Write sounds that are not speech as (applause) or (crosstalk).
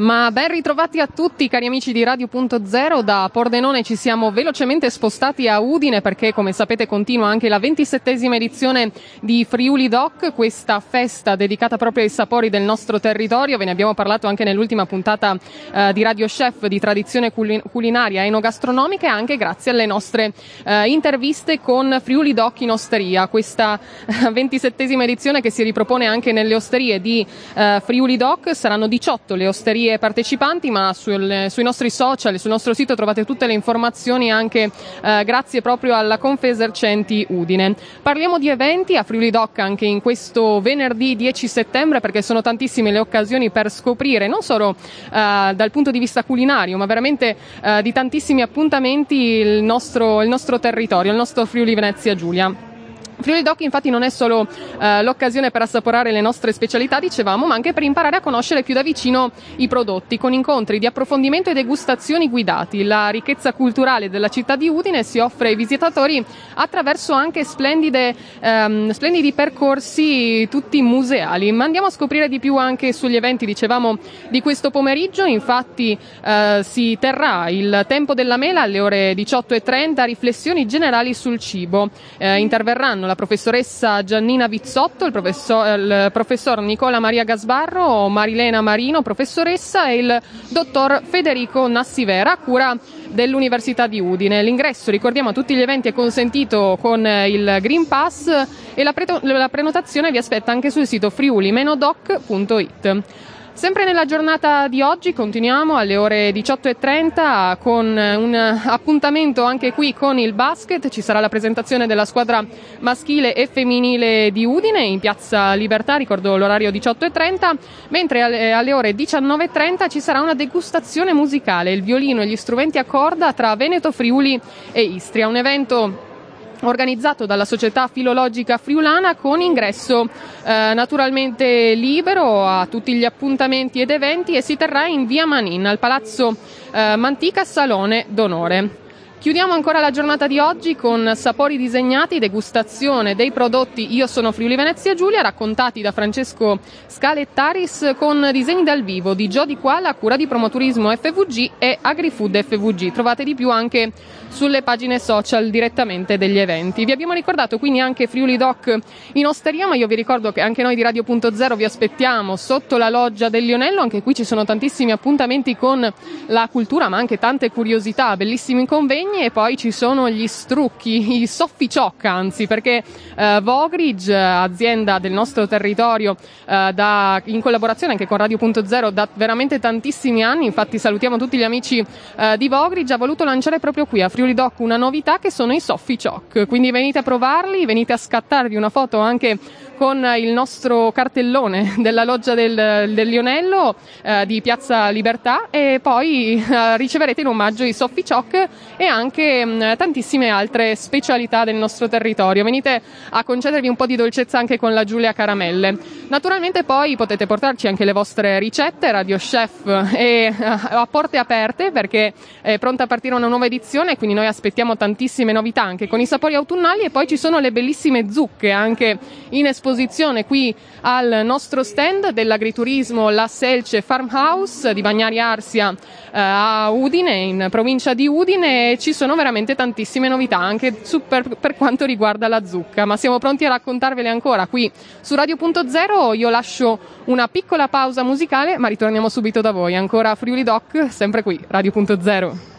Ma ben ritrovati a tutti cari amici di Radio.0, da Pordenone ci siamo velocemente spostati a Udine perché come sapete continua anche la ventisettesima edizione di Friuli Doc, questa festa dedicata proprio ai sapori del nostro territorio, ve ne abbiamo parlato anche nell'ultima puntata eh, di Radio Chef di tradizione culinaria enogastronomica e anche grazie alle nostre eh, interviste con Friuli Doc in osteria, questa eh, ventisettesima edizione che si ripropone anche nelle osterie di eh, Friuli Doc, saranno 18 le osterie partecipanti, ma sul, sui nostri social, sul nostro sito trovate tutte le informazioni anche eh, grazie proprio alla Confesercenti Udine. Parliamo di eventi a Friuli Doc anche in questo venerdì 10 settembre perché sono tantissime le occasioni per scoprire non solo eh, dal punto di vista culinario, ma veramente eh, di tantissimi appuntamenti il nostro, il nostro territorio, il nostro Friuli Venezia Giulia. Friuli Doc infatti non è solo eh, l'occasione per assaporare le nostre specialità, dicevamo, ma anche per imparare a conoscere più da vicino i prodotti, con incontri di approfondimento e degustazioni guidati. La ricchezza culturale della città di Udine si offre ai visitatori attraverso anche ehm, splendidi percorsi tutti museali. Ma andiamo a scoprire di più anche sugli eventi, dicevamo, di questo pomeriggio. Infatti eh, si terrà il tempo della mela alle ore 18.30, riflessioni generali sul cibo. Eh, interverranno la professoressa Giannina Vizzotto, il professor, il professor Nicola Maria Gasbarro, Marilena Marino, professoressa, e il dottor Federico Nassivera, a cura dell'Università di Udine. L'ingresso, ricordiamo, a tutti gli eventi è consentito con il Green Pass e la, pre- la prenotazione vi aspetta anche sul sito friuli-doc.it. Sempre nella giornata di oggi continuiamo alle ore 18.30 con un appuntamento anche qui con il basket. Ci sarà la presentazione della squadra maschile e femminile di Udine in piazza Libertà, ricordo l'orario 18.30, mentre alle ore 19.30 ci sarà una degustazione musicale, il violino e gli strumenti a corda tra Veneto, Friuli e Istria. Un evento organizzato dalla società filologica friulana con ingresso eh, naturalmente libero a tutti gli appuntamenti ed eventi e si terrà in via Manin al palazzo eh, Mantica Salone d'Onore. Chiudiamo ancora la giornata di oggi con sapori disegnati, degustazione dei prodotti Io sono Friuli Venezia Giulia, raccontati da Francesco Scalettaris con disegni dal vivo di Gio Di Quala, cura di Promoturismo FVG e AgriFood FVG. Trovate di più anche sulle pagine social direttamente degli eventi. Vi abbiamo ricordato quindi anche Friuli Doc in osteria, ma io vi ricordo che anche noi di Radio.0 vi aspettiamo sotto la loggia del Lionello, anche qui ci sono tantissimi appuntamenti con la cultura, ma anche tante curiosità, bellissimi convegni Bologna e poi ci sono gli strucchi, (laughs) i sofficioc anzi, perché eh, Vogridge, azienda del nostro territorio, eh, da, in collaborazione anche con Radio.0 da veramente tantissimi anni, infatti salutiamo tutti gli amici eh, di Vogridge, ha voluto lanciare proprio qui a Friuli Doc una novità che sono i sofficioc, quindi venite a provarli, venite a scattarvi una foto anche con il nostro cartellone (laughs) della loggia del, del Lionello eh, di Piazza Libertà e poi eh, riceverete in omaggio i sofficioc e anche mh, mm, tantissime altre specialità del nostro territorio. Venite a concedervi un po' di dolcezza anche con la Giulia Caramelle. Naturalmente poi potete portarci anche le vostre ricette, Radio Chef e uh, a porte aperte perché è pronta a partire una nuova edizione, quindi noi aspettiamo tantissime novità anche con i sapori autunnali e poi ci sono le bellissime zucche anche in esposizione qui al nostro stand dell'agriturismo La Selce Farmhouse di Bagnari Arsia eh, a Udine, in provincia di Udine, e ci sono veramente tantissime novità anche su, per, per, quanto riguarda la zucca, ma siamo pronti a raccontarvele ancora qui su Radio.0. Io lascio una piccola pausa musicale, ma ritorniamo subito da voi. Ancora Friuli Doc, sempre qui, Radio.0.